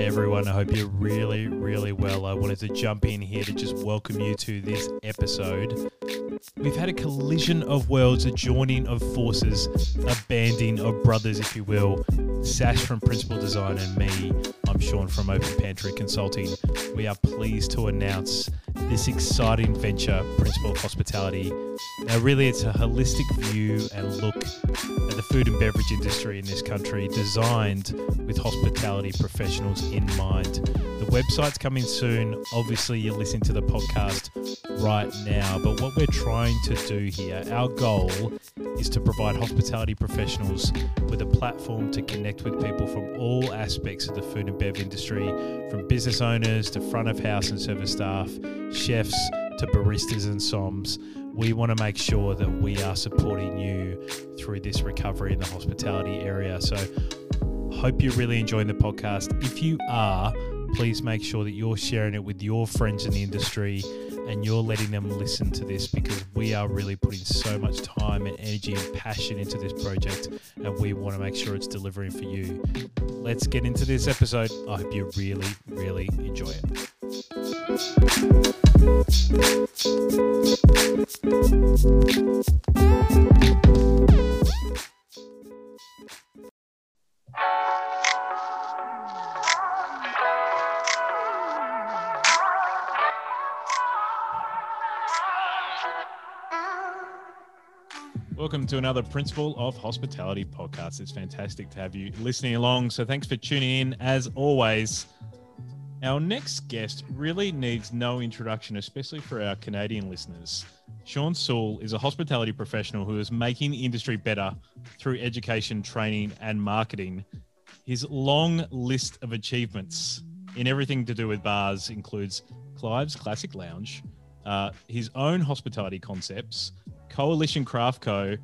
Hey everyone, I hope you're really, really well. I wanted to jump in here to just welcome you to this episode. We've had a collision of worlds, a joining of forces, a banding of brothers, if you will. Sash from Principal Design and me, I'm Sean from Open Pantry Consulting. We are pleased to announce this exciting venture, Principal Hospitality. Now, really, it's a holistic view and look the food and beverage industry in this country, designed with hospitality professionals in mind. The website's coming soon. Obviously, you're listening to the podcast right now, but what we're trying to do here, our goal is to provide hospitality professionals with a platform to connect with people from all aspects of the food and bev industry, from business owners to front of house and service staff, chefs to baristas and soms. We want to make sure that we are supporting you through this recovery in the hospitality area. So, hope you're really enjoying the podcast. If you are, please make sure that you're sharing it with your friends in the industry and you're letting them listen to this because we are really putting so much time and energy and passion into this project and we want to make sure it's delivering for you. Let's get into this episode. I hope you really, really enjoy it. Welcome to another Principal of Hospitality podcast. It's fantastic to have you listening along. So, thanks for tuning in. As always, our next guest really needs no introduction, especially for our Canadian listeners. Shawn Soole is a hospitality professional who is making the industry better through education, training, and marketing. His long list of achievements in everything to do with bars includes Clive's Classic Lounge, uh, his own hospitality concepts, Coalition Craft Co.,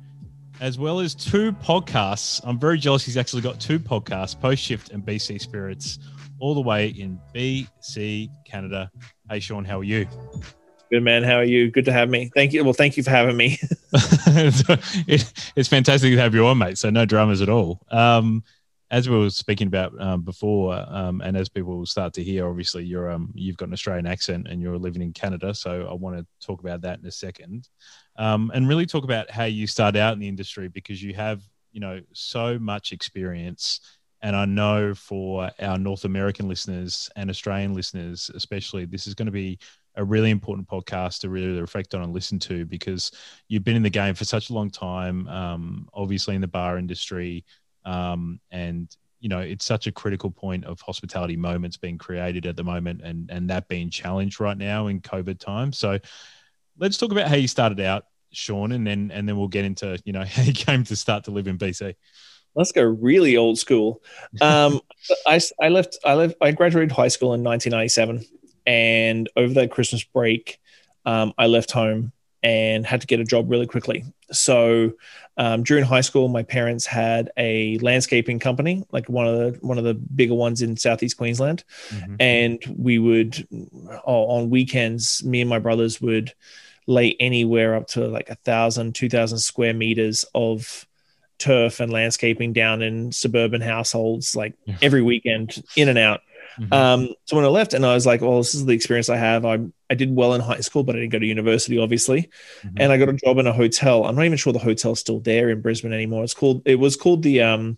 as well as two podcasts. I'm very jealous he's actually got two podcasts, Post Shift and BC Spirits, all the way in BC, Canada. Hey, Shawn, how are you? Good man. How are you? Good to have me. Thank you. Well, thank you for having me. it, it's fantastic to have you on, mate. So no dramas at all. Um, as we were speaking about um, before, um, and as people will start to hear, obviously you're um, you've got an Australian accent and you're living in Canada. So I want to talk about that in a second, um, and really talk about how you start out in the industry because you have you know so much experience, and I know for our North American listeners and Australian listeners especially, this is going to be a really important podcast to really reflect on and listen to because you've been in the game for such a long time, um, obviously in the bar industry. Um, and you know it's such a critical point of hospitality moments being created at the moment and and that being challenged right now in covid time so let's talk about how you started out shawn and then and then we'll get into you know how you came to start to live in bc let's go really old school um, I, I left i left i graduated high school in 1997 and over that christmas break um, i left home and had to get a job really quickly. So um, during high school, my parents had a landscaping company, like one of the one of the bigger ones in southeast Queensland, mm-hmm. and we would oh, on weekends, me and my brothers would lay anywhere up to like a thousand, two thousand square meters of turf and landscaping down in suburban households, like every weekend, in and out. Mm-hmm. Um, so when I left, and I was like, "Well, this is the experience I have. I I did well in high school, but I didn't go to university, obviously. Mm-hmm. And I got a job in a hotel. I'm not even sure the hotel's still there in Brisbane anymore. It's called. It was called the um,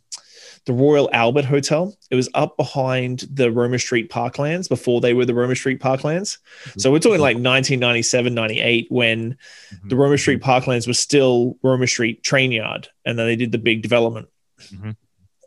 the Royal Albert Hotel. It was up behind the Roma Street Parklands before they were the Roma Street Parklands. Mm-hmm. So we're talking like 1997, 98 when mm-hmm. the Roma Street Parklands was still Roma Street Train Yard, and then they did the big development. Mm-hmm.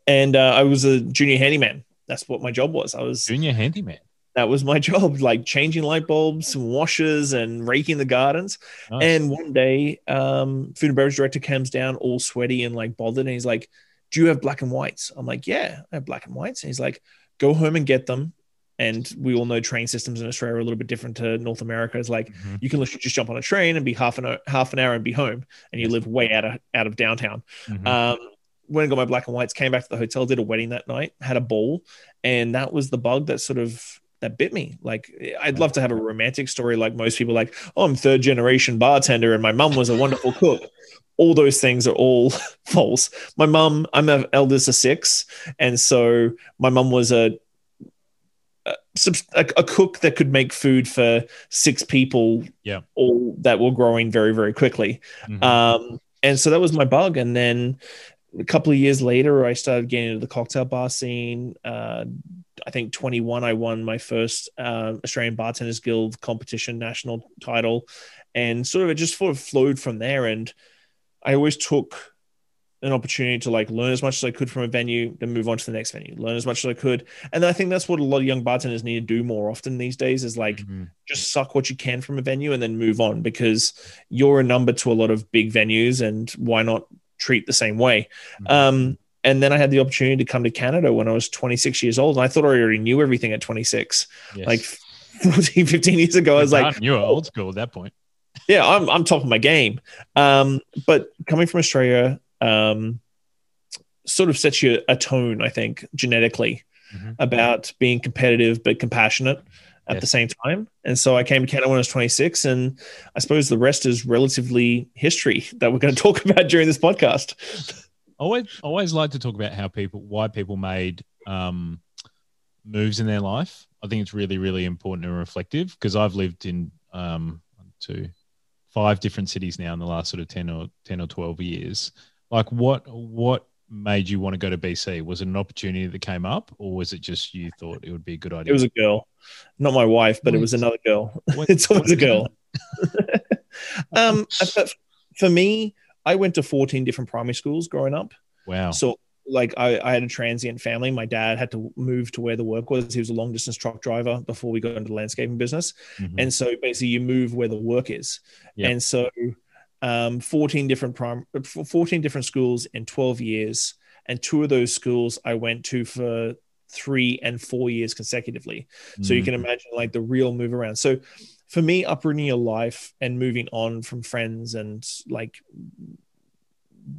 And uh, I was a junior handyman that's what my job was. I was junior handyman. That was my job, like changing light bulbs, and washers, and raking the gardens. Nice. And one day, um, food and beverage director comes down all sweaty and like bothered, and he's like, "Do you have black and whites?" I'm like, "Yeah, I have black and whites." And he's like, "Go home and get them." And we all know train systems in Australia are a little bit different to North America. It's like mm-hmm. you can literally just jump on a train and be half an hour, half an hour and be home, and you live way out of out of downtown. Mm-hmm. Um, went and got my black and whites, came back to the hotel, did a wedding that night, had a ball, and that was the bug that sort of that bit me. Like I'd love to have a romantic story like most people like, oh, I'm third generation bartender and my mum was a wonderful cook. All those things are all false. My mum, I'm an eldest of six, and so my mum was a a, a cook that could make food for six people, Yeah. all that were growing very very quickly. Mhm. Um, and so that was my bug. And then a couple of years later, I started getting into the cocktail bar scene. Uh, I think 21, I won my first uh, Australian Bartenders Guild competition national title. And sort of it just sort of flowed from there. And I always took an opportunity to like learn as much as I could from a venue, then move on to the next venue, learn as much as I could. And I think that's what a lot of young bartenders need to do more often these days is like Mhm. just suck what you can from a venue and then move on because you're a number to a lot of big venues and why not treat the same way Mhm. um, and then i had the opportunity to come to canada when i was 26 years old and i thought i already knew everything at 26 Yes. like 14 15 years ago i was like you were old school at that point. yeah i'm, I'm top of my game um, but coming from australia um, sort of sets you a tone i think genetically Mhm. about being competitive but compassionate at Yes. the same time. And so I came to Canada when I was 26, and I suppose the rest is relatively history that we're going to talk about during this podcast. Always always like to talk about how people why people made um, moves in their life. I think it's really really important and reflective because I've lived in um, two, five different cities now in the last sort of ten or ten or twelve years. Like what what made you want to go to BC? Was it an opportunity that came up, or was it just you thought it would be a good idea? It was a girl, not my wife, but it was another girl. What- it's always a girl. um, but for me, I went to 14 different primary schools growing up. Wow. So, like, I, I had a transient family. My dad had to move to where the work was. He was a long distance truck driver before we got into the landscaping business. Mhm. and so basically you move where the work is Yeah. and so um, 14 different prime 14 different schools in 12 years and two of those schools i went to for three and four years consecutively so you Mm. can imagine like the real move around so for me uprooting your life and moving on from friends and like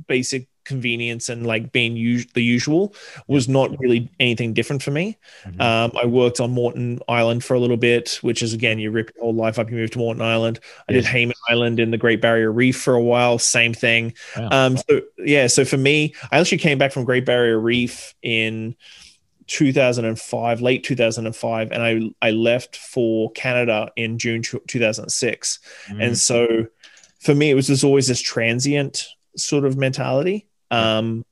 basic convenience and like being us- the usual was not really anything different for me Mhm. um, I worked on Moreton Island for a little bit, which is again, you rip your whole life up, you move to Moreton Island. I did. Hayman Island in the Great Barrier Reef for a while, same thing. Wow. Um, so yeah, so for me, I actually came back from Great Barrier Reef in 2005, late 2005, and I I left for Canada in June 2006. Mm. And so for me, it was just always this transient sort of mentality. Um,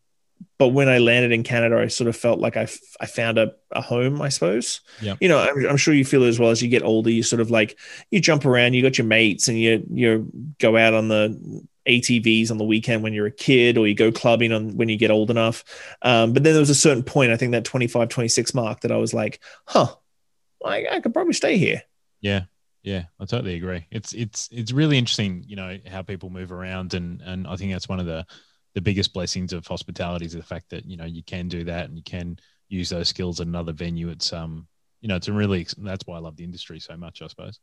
but when I landed in Canada, I sort of felt like I, f- I found a, a home, I suppose. Yep. You know, I'm, I'm sure you feel it as well as you get older, you sort of like, you jump around, you got your mates and you, you go out on the ATVs on the weekend when you're a kid, or you go clubbing on when you get old enough. Um, but then there was a certain point, I think that 25, 26 mark that I was like, huh, I, I could probably stay here. Yeah, yeah, I totally agree. It's it's it's really interesting, you know, how people move around, and and I think that's one of the the biggest blessings of hospitality is the fact that you know you can do that and you can use those skills at another venue. It's um, you know, it's a really that's why I love the industry so much, I suppose.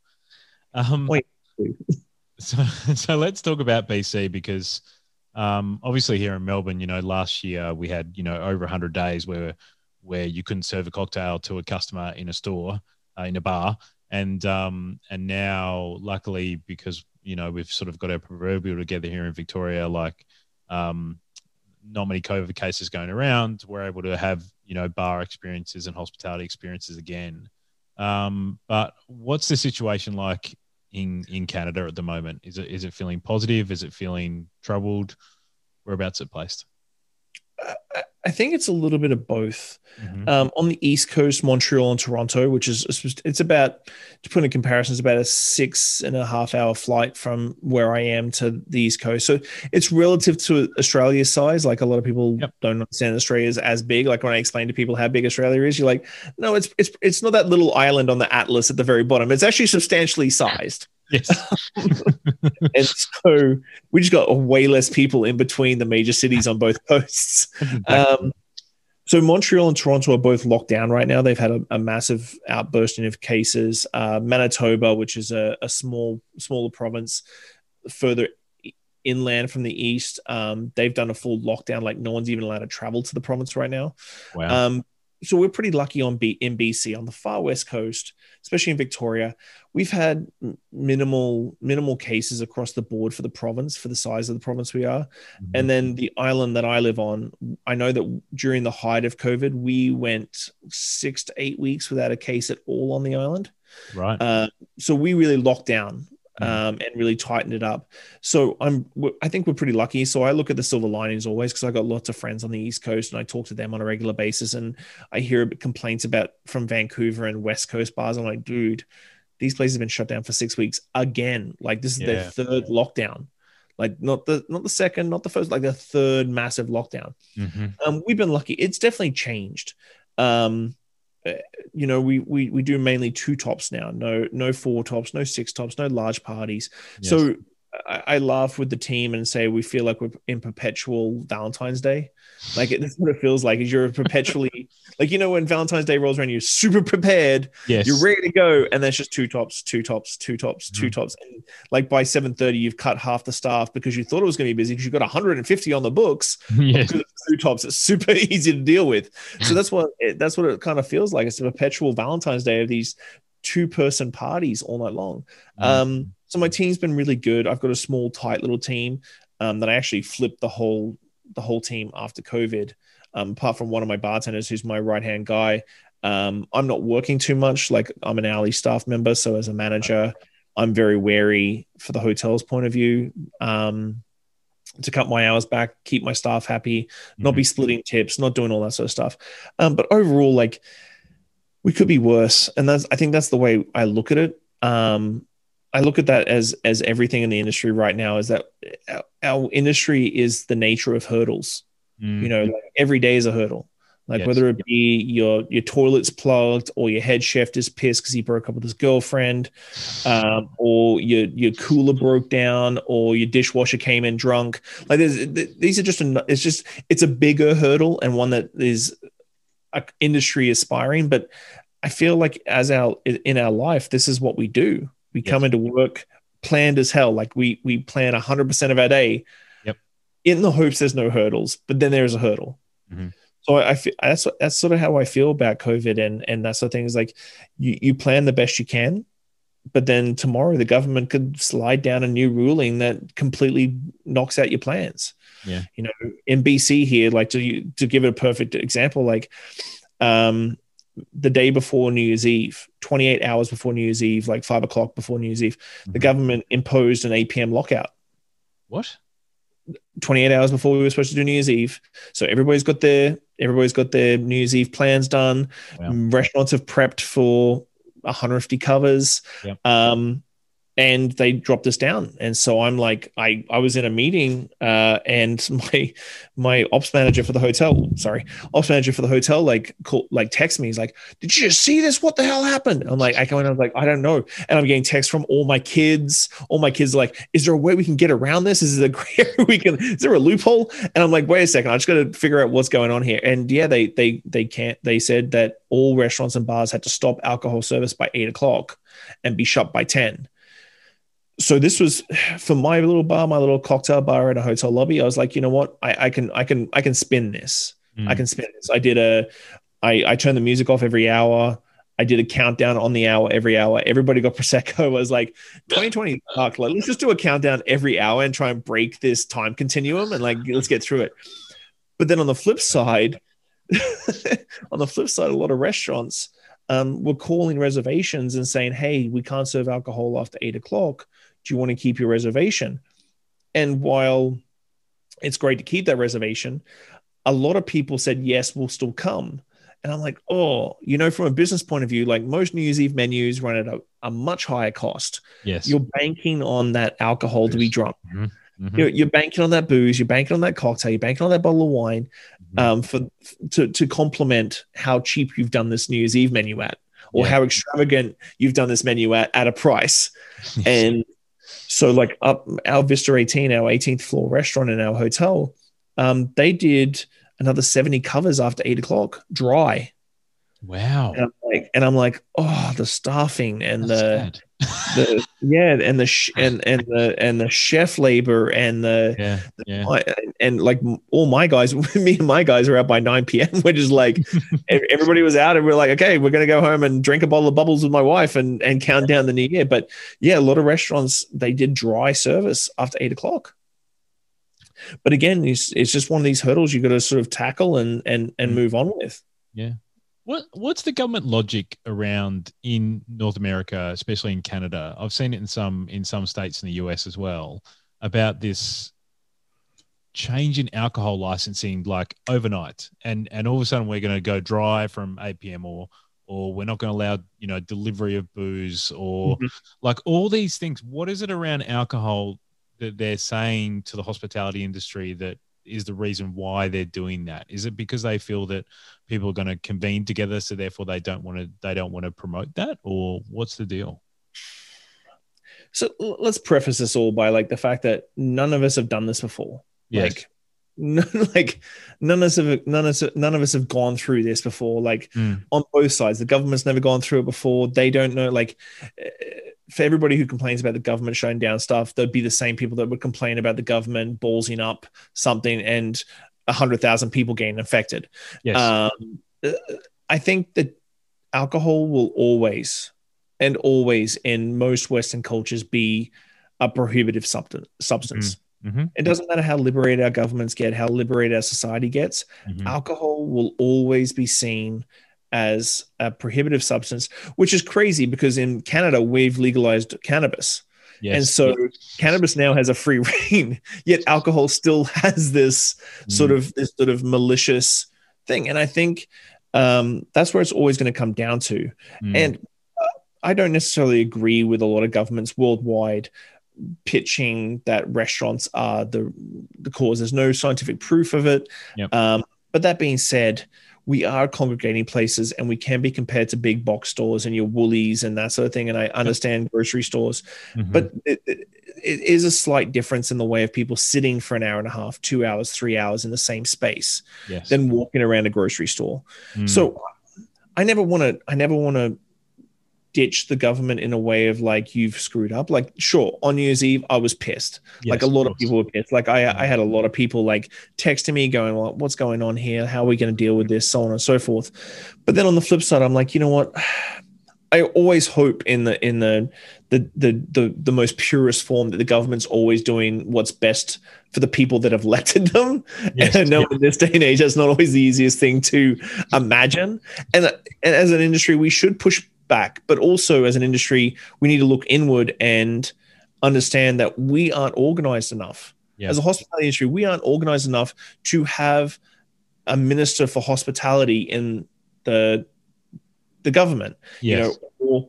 Um, Wait. So so let's talk about BC because um, obviously here in Melbourne, you know, last year we had you know over 100 days where where you couldn't serve a cocktail to a customer in a store uh, in a bar. And um and now luckily because you know we've sort of got our proverbial together here in Victoria like um not many covid cases going around we're able to have you know bar experiences and hospitality experiences again. Um but what's the situation like in in Canada at the moment? Is it is it feeling positive? Is it feeling troubled? Whereabouts it placed I- I think it's a little bit of both. Mhm. um, on the east coast montreal and toronto which is it's about to put in comparison it's about a six and a half hour flight from where i am to the east coast so it's relative to australia's size like a lot of people Yep. don't understand australia is as big like when i explain to people how big australia is you're like no it's it's it's not that little island on the atlas at the very bottom it's actually substantially sized yes and so we just got way less people in between the major cities on both coasts um, so Montreal and Toronto are both locked down right now. They've had a, a massive outbursting of cases. Uh, Manitoba, which is a, a small, smaller province further inland from the east, um, they've done a full lockdown. Like no one's even allowed to travel to the province right now. wow Um, so we're pretty lucky on B in BC on the far west coast, especially in Victoria. We've had minimal minimal cases across the board for the province for the size of the province we are, mm-hmm. and then the island that I live on. I know that during the height of COVID, we went six to eight weeks without a case at all on the island. Right. Uh, so we really locked down. Um, and really tightened it up. So I'm, I think we're pretty lucky. So I look at the silver linings always because I got lots of friends on the East Coast and I talk to them on a regular basis. And I hear complaints about from Vancouver and West Coast bars. I'm like, dude, these places have been shut down for six weeks again. Like this is yeah. their third lockdown. Like not the not the second, not the first, like the third massive lockdown. Mm-hmm. Um, we've been lucky. It's definitely changed. Um, you know we, we we do mainly two tops now no no four tops no six tops no large parties yes. so I, I, laugh with the team and say we feel like we're in perpetual valentine's day. Like it, that's what it feels like is you're perpetually like you know when valentine's day rolls around you're super prepared yes. you're ready to go and there's just two tops two tops two tops mm-hmm. two tops. And like by 7.30 you've cut half the staff because you thought it was going to be busy because you've got 150 on the books yes. two tops. It's super easy to deal with. So that's what it, that's what it kind of feels like. It's a perpetual valentine's day of these two person parties all night long. Mm-hmm. um so my team's been really good i've got a small tight little team um, that I actually flipped the whole the whole team after COVID. Um, apart from one of my bartenders, who's my right hand guy, um, I'm not working too much. Like I'm an hourly staff member, so as a manager, I'm very wary for the hotel's point of view. Um, to cut my hours back, keep my staff happy, mm-hmm. not be mm-hmm. splitting tips, not doing all that sort of stuff. Um, but overall, like we could be worse, and that's I think that's the way I look at it. Um, I look at that as as everything in the industry right now is that our, our industry is the nature of hurdles. Mm. You know, like every day is a hurdle. Like yes. whether it be your your toilet's plugged or your head chef is pissed because he broke up with his girlfriend, um, or your your cooler broke down, or your dishwasher came in drunk. Like there's, these are just a, it's just it's a bigger hurdle and one that is a industry aspiring. But I feel like as our in our life, this is what we do. We yes. come into work planned as hell. Like we we plan hundred percent of our day. Yep. In the hopes there's no hurdles, but then there is a hurdle. Mm-hmm. So I, I feel that's that's sort of how I feel about COVID and and that sort of thing is like you you plan the best you can, but then tomorrow the government could slide down a new ruling that completely knocks out your plans. Yeah. You know, in BC here, like to to give it a perfect example, like um the day before New Year's Eve, 28 hours before New Year's Eve, like five o'clock before New Year's Eve, mm-hmm. the government imposed an 8 p.m. lockout. What? 28 hours before we were supposed to do New Year's Eve. So everybody's got their everybody's got their New Year's Eve plans done. Wow. Restaurants have prepped for 150 covers. Yep. Um, and they dropped us down. And so i'm like i i was in a meeting uh, and my my ops manager for the hotel sorry ops manager for the hotel like call, like text me. He's like did you just see this? What the hell happened? I'm like i go i'm like i don't know. And i'm getting texts from all my kids. All my kids are like is there a way we can get around this? Is it a we can is there a loophole? And i'm like wait a second. I just got to figure out what's going on here. And yeah they they they can't they said that all restaurants and bars had to stop alcohol service by eight o'clock and be shut by 10 so this was for my little bar, my little cocktail bar in a hotel lobby. I was like, you know what, I, I can, I can, I can spin this. Mm. I can spin this. I did a, I, I turned the music off every hour. I did a countdown on the hour every hour. Everybody got prosecco. I was like 2020 Like, let's just do a countdown every hour and try and break this time continuum and like let's get through it. But then on the flip side, on the flip side, a lot of restaurants um, were calling reservations and saying, "Hey, we can't serve alcohol after eight o'clock." Do you want to keep your reservation? And while it's great to keep that reservation, a lot of people said, yes, we'll still come. And I'm like, oh, you know, from a business point of view, like most New Year's Eve menus run at a, a much higher cost. Yes. You're banking on that alcohol booze. to be drunk. Mm-hmm. Mm-hmm. You're, you're, banking on that booze. You're banking on that cocktail. You're banking on that bottle of wine mm-hmm. um, for to, to complement how cheap you've done this New Year's Eve menu at or yeah. how extravagant you've done this menu at at a price. and so, like up our Vista 18, our 18th floor restaurant in our hotel, um, they did another 70 covers after eight o'clock dry. Wow. And I'm like, and I'm like, oh, the staffing and That's the the yeah, and the sh- and and the and the chef labor and the Yeah, yeah. and, and like all my guys, me and my guys were out by 9 p.m., which is like everybody was out and we're like, okay, we're gonna go home and drink a bottle of bubbles with my wife and and count down the new year. But yeah, a lot of restaurants they did dry service after eight o'clock. But again, it's, it's just one of these hurdles you got to sort of tackle and and and Mm. move on with. What what's the government logic around in North America, especially in Canada? I've seen it in some in some states in the US as well about this change in alcohol licensing like overnight and and all of a sudden we're going to go dry from 8 p.m. or or we're not going to allow you know delivery of booze or Mhm. like all these things what is it around alcohol that they're saying to the hospitality industry that is the reason why they're doing that is it because they feel that people are going to convene together so therefore they don't want to they don't want to promote that or what's the deal So let's preface this all by like the fact that none of us have done this before. Yes. Like, none, like none of us have none of us, none of us have gone through this before. Like Mm. on both sides, the government's never gone through it before. They don't know. Like for everybody who complains about the government shutting down stuff, there'd be the same people that would complain about the government ballsing up something and a hundred thousand people getting infected. yes Um, I think that alcohol will always and always in most Western cultures be a prohibitive substance. substance. Mhm. It doesn't matter how liberated our governments get, how liberated our society gets. Mhm. Alcohol will always be seen as a prohibitive substance, which is crazy because in Canada we've legalized cannabis. yes And so cannabis now has a free reign, yet alcohol still has this sort Mm. of this sort of malicious thing. And I think um, that's where it's always going to come down to. Mm. And uh, I don't necessarily agree with a lot of governments worldwide pitching that restaurants are the the cause. There's no scientific proof of it. Yep. Um, but that being said, we are congregating places and we can be compared to big box stores and your Woolies and that sort of thing. And I understand grocery stores, Mhm. but it, it, it is a slight difference in the way of people sitting for an hour and a half, two hours, three hours in the same space yes than walking around a grocery store. Mm. So I never want to, I never want to ditch the government in a way of like, you've screwed up. Like, sure, on New Year's Eve, I was pissed. like a lot of course. people were pissed. Like I, I had a lot of people like texting me going, well, what's going on here? How are we going to deal with this? So on and so forth. But then on the flip side, I'm like, you know what? I always hope in the in the the the the, the most purest form that the government's always doing what's best for the people that have elected them. Yes, and I yeah. in this day and age, that's not always the easiest thing to imagine. And, and as an industry, we should push back, but also as an industry, we need to look inward and understand that we aren't organized enough. Yeah. As a hospitality industry, we aren't organized enough to have a minister for hospitality in the the government yes. you know or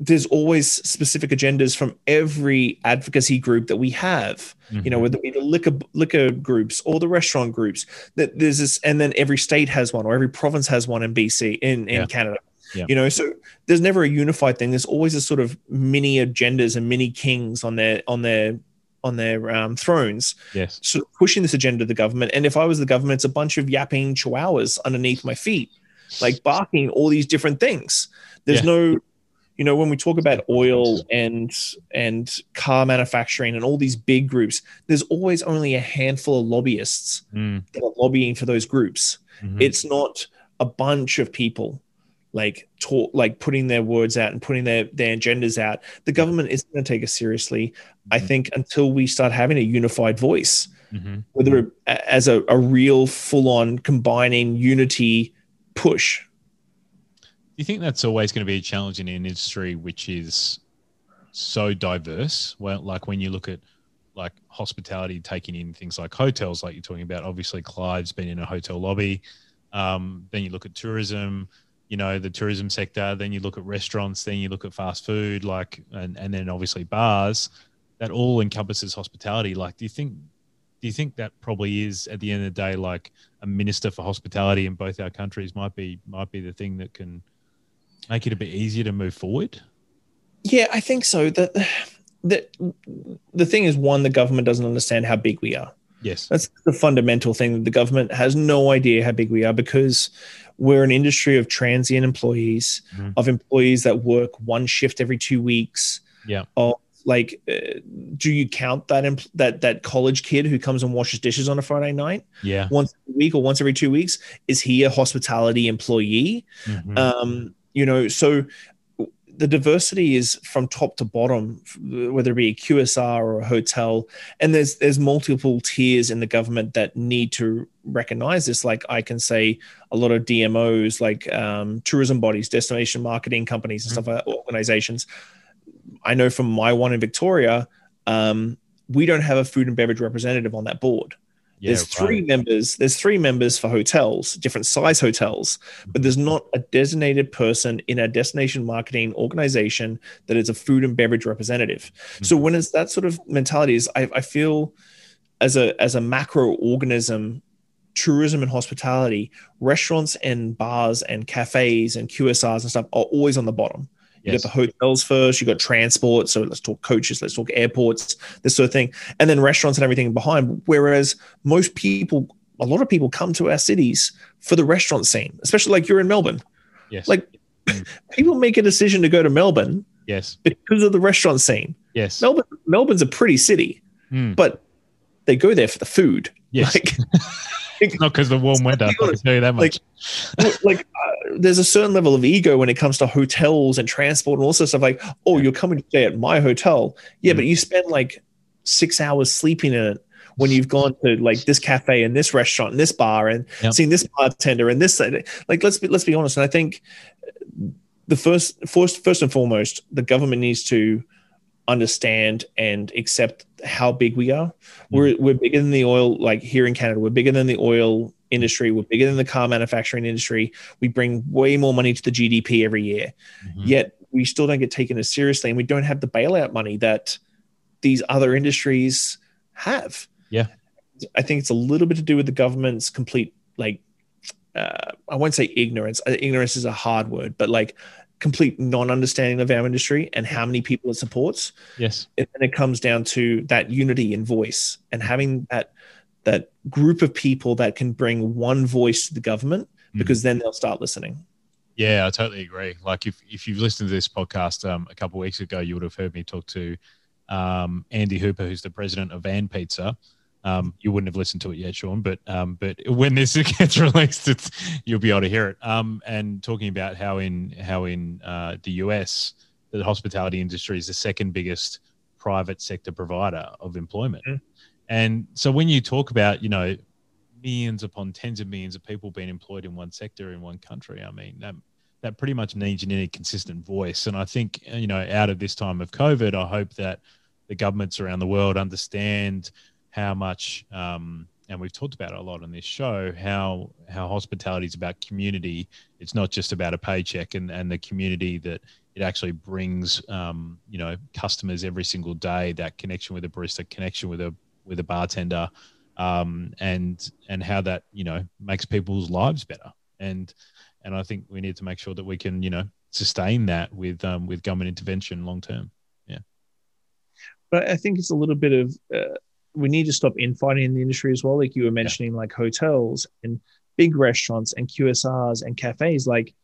there's always specific agendas from every advocacy group that we have you know Mhm. whether it be the liquor liquor groups or the restaurant groups that there's this and then every state has one or every province has one in bc in in Yeah. canada Yeah. you know so there's never a unified thing there's always a sort of mini agendas and mini kings on their on their on their um, thrones yes sort of pushing this agenda of the government. And if I was the government, it's a bunch of yapping chihuahuas underneath my feet, like barking all these different things. There's Yeah. no, you know, when we talk about oil and and car manufacturing and all these big groups, there's always only a handful of lobbyists Mm. that are lobbying for those groups. Mhm. It's not a bunch of people like talk like putting their words out and putting their their agendas out. The government isn't going to take us seriously. I Mhm. think until we start having a unified voice Mhm. whether as a, a real full-on combining unity push Do you think that's always going to be a challenge in an industry which is so diverse? Well, like when you look at like hospitality, taking in things like hotels, like you're talking about. Obviously, Clive's been in a hotel lobby. Um, then you look at tourism, you know, the tourism sector. Then you look at restaurants. Then you look at fast food, like, and and then obviously bars. That all encompasses hospitality. Like, do you think? Do you think that probably is at the end of the day like a minister for hospitality in both our countries might be might be the thing that can make it a bit easier to move forward? yeah i think so the, the the thing is one the government doesn't understand how big we are Yes. that's the fundamental thing that the government has no idea how big we are because we're an industry of transient employees Mhm. of employees that work one shift every two weeks Yeah. Of like, uh, do you count that imp- that that college kid who comes and washes dishes on a Friday night Yeah. once a week or once every two weeks? Is he a hospitality employee? Mhm. um, you know so the diversity is from top to bottom whether it be a qsr or a hotel. And there's there's multiple tiers in the government that need to recognize this. Like i can say a lot of dmos like um, tourism bodies destination marketing companies and stuff like that, organizations. I know from my one in victoria um, we don't have a food and beverage representative on that board yeah, there's three right. members. There's three members for hotels, different size hotels, but there's not a designated person in a destination marketing organization that is a food and beverage representative. So mm-hmm. when it's that sort of mentality, is I, I feel as a as a macro organism, tourism and hospitality, restaurants and bars and cafes and QSRs and stuff are always on the bottom. You Yes. got the hotels first, you got transport. So let's talk coaches, let's talk airports, this sort of thing. And then restaurants and everything behind. Whereas most people, a lot of people come to our cities for the restaurant scene, especially like you're in Melbourne. Yes. Like Mm. people make a decision to go to Melbourne yes. because of the restaurant scene. Yes. Melbourne, Melbourne's a pretty city, Mm. but they go there for the food. Yes. Like, Not because the warm weather. I can tell you that much. like, like uh, there's a certain level of ego when it comes to hotels and transport and all sorts of stuff. Like, oh, you're coming to stay at my hotel, yeah, Mm. but you spend like six hours sleeping in it when you've gone to like this cafe and this restaurant and this bar and Yep. seen this bartender and this. Like, let's be let's be honest. And I think the first first first and foremost, the government needs to understand and accept how big we are. We're we're bigger than the oil, like here in Canada, we're bigger than the oil industry, we're bigger than the car manufacturing industry. We bring way more money to the GDP every year. Mhm. Yet we still don't get taken as seriously and we don't have the bailout money that these other industries have. Yeah. I think it's a little bit to do with the government's complete like uh, I won't say ignorance. Uh, Ignorance is a hard word, but like complete non-understanding of our industry and how many people it supports Yes. and then it comes down to that unity in voice and having that that group of people that can bring one voice to the government Mhm. because then they'll start listening Yeah, I totally agree. Like if, if you've listened to this podcast um, a couple of weeks ago, you would have heard me talk to um, Andy Hooper, who's the president of Van Pizza. Um, you wouldn't have listened to it yet, Shawn, but um, but when this gets released, it's, you'll be able to hear it. Um, and talking about how in how in uh, the US, the hospitality industry is the second biggest private sector provider of employment. Mm. And so when you talk about you know millions upon tens of millions of people being employed in one sector in one country, I mean that that pretty much needs you need a consistent voice. And I think, you know, out of this time of COVID, I hope that the governments around the world understand how much, um, and we've talked about it a lot on this show, how how hospitality is about community. It's not just about a paycheck and, and the community that it actually brings, um, you know, customers every single day, that connection with a barista, connection with a with a bartender, um, and and how that, you know, makes people's lives better. And and I think we need to make sure that we can, you know, sustain that with um, with government intervention long term. Yeah but i think it's a little bit of uh, we need to stop infighting in the industry as well like you were mentioning like hotels and big restaurants and qsrs and cafes like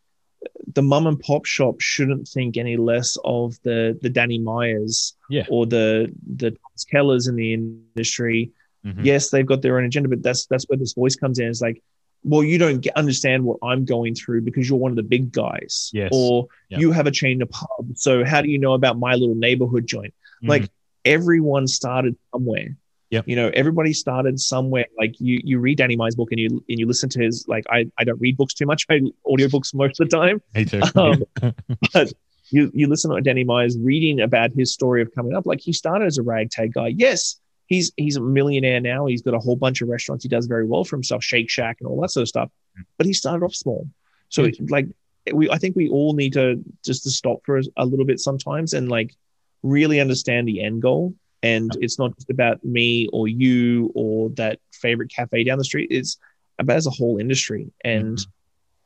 the mum and pop shop shouldn't think any less of the the danny meyers Yeah. or the the Thomas kellers in the industry Mhm. yes they've got their own agenda but that's that's where this voice comes in it's like well you don't get, understand what i'm going through because you're one of the big guys Yes. or Yeah. you have a chain of pub so how do you know about my little neighborhood joint Mhm. like everyone started somewhere Yep. you know everybody started somewhere like you you read danny meyer's book and you and you listen to his like i i don't read books too much i audiobooks most of the time me too. um, but you you listen to Danny Meyer's reading about his story of coming up. Like he started as a ragtag guy. Yes, he's he's a millionaire now. He's got a whole bunch of restaurants. He does very well for himself, Shake Shack and all that sort of stuff. But he started off small. So Mm. like we, I think we all need to just to stop for a, a little bit sometimes and like really understand the end goal. And it's not just about me or you or that favorite cafe down the street. It's about as a whole industry. And Mhm.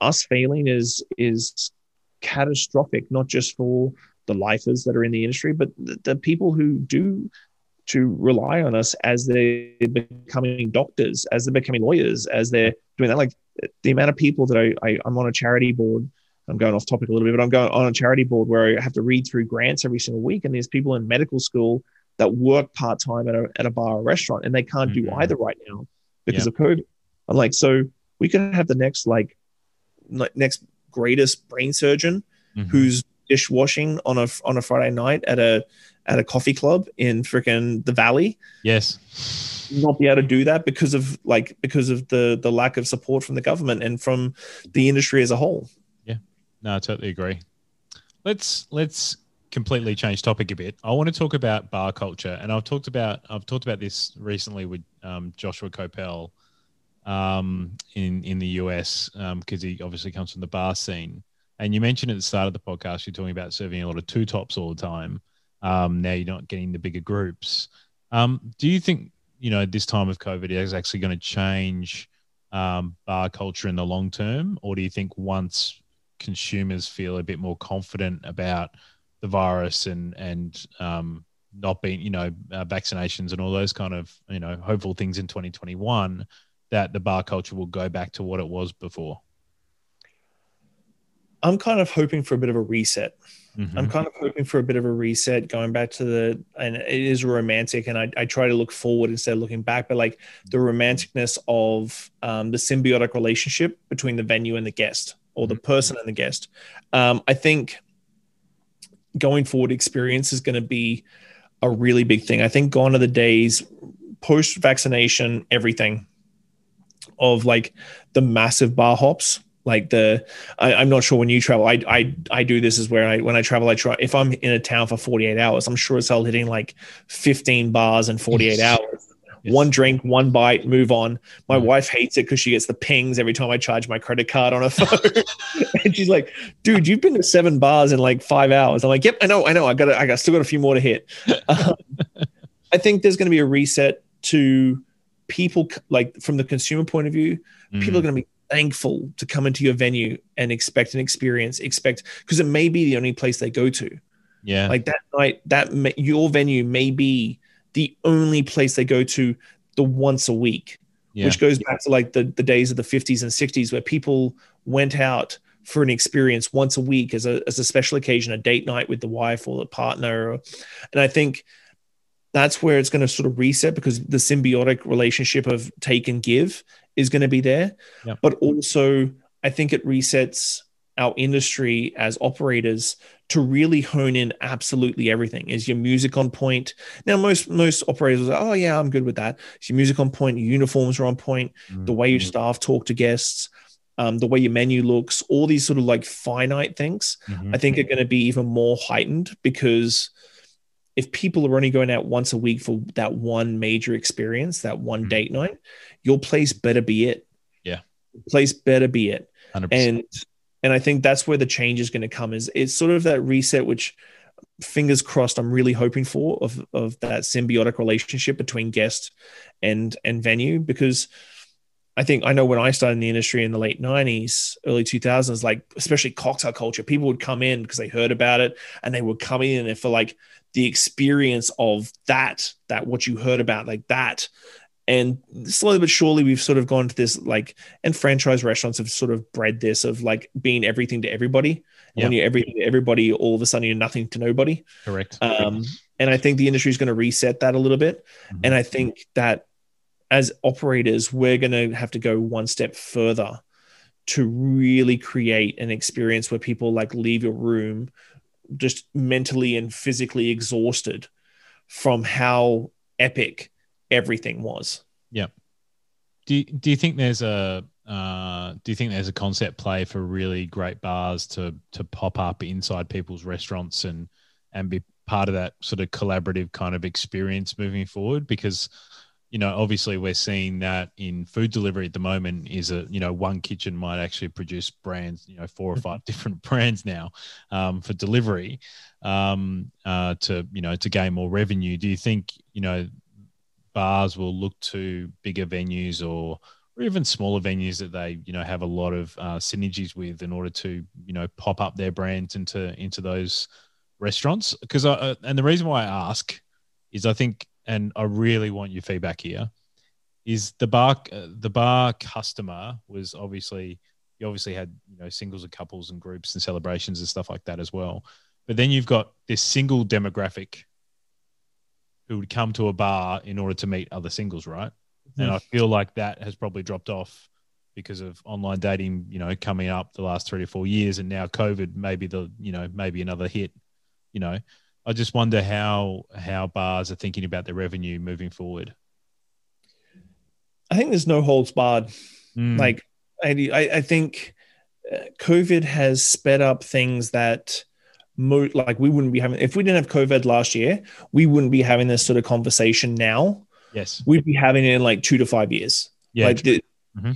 us failing is is catastrophic, not just for the lifers that are in the industry, but the, the people who do to rely on us as they're becoming doctors, as they're becoming lawyers, as they're doing that. Like the amount of people that I, I I'm on a charity board I'm going off topic a little bit, but I'm going on a charity board where I have to read through grants every single week. And there's people in medical school that work part time at a, at a bar or restaurant and they can't mm-hmm. do either right now because of COVID. I'm like, so we could have the next, like, next greatest brain surgeon mm-hmm. who's dishwashing on a on a Friday night at a at a coffee club in freaking the valley. Yes. Not be able to do that because of like because of the the lack of support from the government and from the industry as a whole. Yeah. No, I totally agree. Let's let's completely change topic a bit. I want to talk about bar culture, and I've talked about I've talked about this recently with um, Joshua Copel um, in in the US because um, he obviously comes from the bar scene. And you mentioned at the start of the podcast, you're talking about serving a lot of two tops all the time. Um, now you're not getting the bigger groups. Um, do you think you know this time of COVID is actually going to change bar culture in the long term, or do you think once consumers feel a bit more confident about the virus and and um, not being you know uh, vaccinations and all those kind of you know hopeful things in 2021 that the bar culture will go back to what it was before? I'm kind of hoping for a bit of a reset. Mm-hmm. I'm kind of hoping for a bit of a reset, going back to the, and it is romantic, and I, I try to look forward instead of looking back, but like the romanticness of um, the symbiotic relationship between the venue and the guest, or the mm-hmm. person and the guest. Um, I think going forward, experience is going to be a really big thing. I think gone are the days post vaccination, everything of like the massive bar hops like the I, am not sure when you travel. I, I i do this is where i when i travel i try if i'm in a town for 48 hours i'm sure it's hell hitting like 15 bars in 48 hours yes. one drink one bite move on. My mm. wife hates it because she gets the pings every time i charge my credit card on her phone. And she's like dude you've been to seven bars in like five hours. I'm like yep i know i know. I got i got still got a few more to hit. Um, i think there's going to be a reset to people like from the consumer point of view mm. people are going to be thankful to come into your venue and expect an experience expect because it may be the only place they go to. Yeah. Like that night that your venue may be the only place they go to the once a week yeah. which goes back to like the, the days of the 50s and 60s where people went out for an experience once a week as a, as a special occasion a date night with the wife or the partner and i think that's where it's going to sort of reset because the symbiotic relationship of take and give is going to be there. Yep. But also, I think it resets our industry as operators to really hone in absolutely everything. Is your music on point? Now, most most operators are, oh yeah, I'm good with that. Is your music on point? Your uniforms are on point. Mm-hmm. The way your mm-hmm. staff talk to guests, um, the way your menu looks, all these sort of like finite things, mm-hmm. I think are going to be even more heightened because if people are only going out once a week for that one major experience, that one mm-hmm. date night, your place better be it. Yeah. place better be it. 100%. And and I think that's where the change is going to come is it's sort of that reset which fingers crossed I'm really hoping for of of that symbiotic relationship between guest and and venue because I think I know when I started in the industry in the late 90s, early 2000s, like especially cocktail culture, people would come in because they heard about it and they would come in for like the experience of that, that what you heard about, like that. And slowly but surely, we've sort of gone to this like, and franchise restaurants have sort of bred this of like being everything to everybody. And when you're everything to everybody, all of a sudden you're nothing to nobody. Correct. Um, and I think the industry is going to reset that a little bit. Mm-hmm. And I think that as operators, we're going to have to go one step further to really create an experience where people like leave your room just mentally and physically exhausted from how epic everything was. Yeah. Do you, do you think there's a uh, do you think there's a concept play for really great bars to to pop up inside people's restaurants and and be part of that sort of collaborative kind of experience moving forward? Because you know, obviously we're seeing that in food delivery at the moment is a, you know, one kitchen might actually produce brands, you know, four or mm-hmm. five different brands now um, for delivery um, uh, to, you know, to gain more revenue. Do you think, you know, bars will look to bigger venues or, or even smaller venues that they, you know, have a lot of uh, synergies with in order to, you know, pop up their brands into, into those restaurants? Because I, uh, and the reason why I ask is I think and I really want your feedback here, is the bar the bar customer was obviously you obviously had you know singles and couples and groups and celebrations and stuff like that as well. But then you've got this single demographic who would come to a bar in order to meet other singles, right? Mm-hmm. And I feel like that has probably dropped off because of online dating, you know, coming up the last three to four years, and now COVID, maybe the, you know, maybe another hit. You know, I just wonder how how bars are thinking about their revenue moving forward. I think there's no holds barred. Mm. Like, I I think uh, COVID has sped up things that mo- like we wouldn't be having if we didn't have COVID last year, we wouldn't be having this sort of conversation now. Yes, we'd be having it in like two to five years. Yeah, like the, mm-hmm.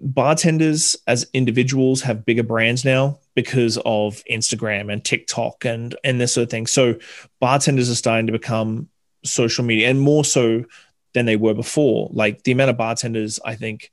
bartenders as individuals have bigger brands now because of Instagram and TikTok and and this sort of thing. So bartenders are starting to become social media and more so than they were before. Like the amount of bartenders, I think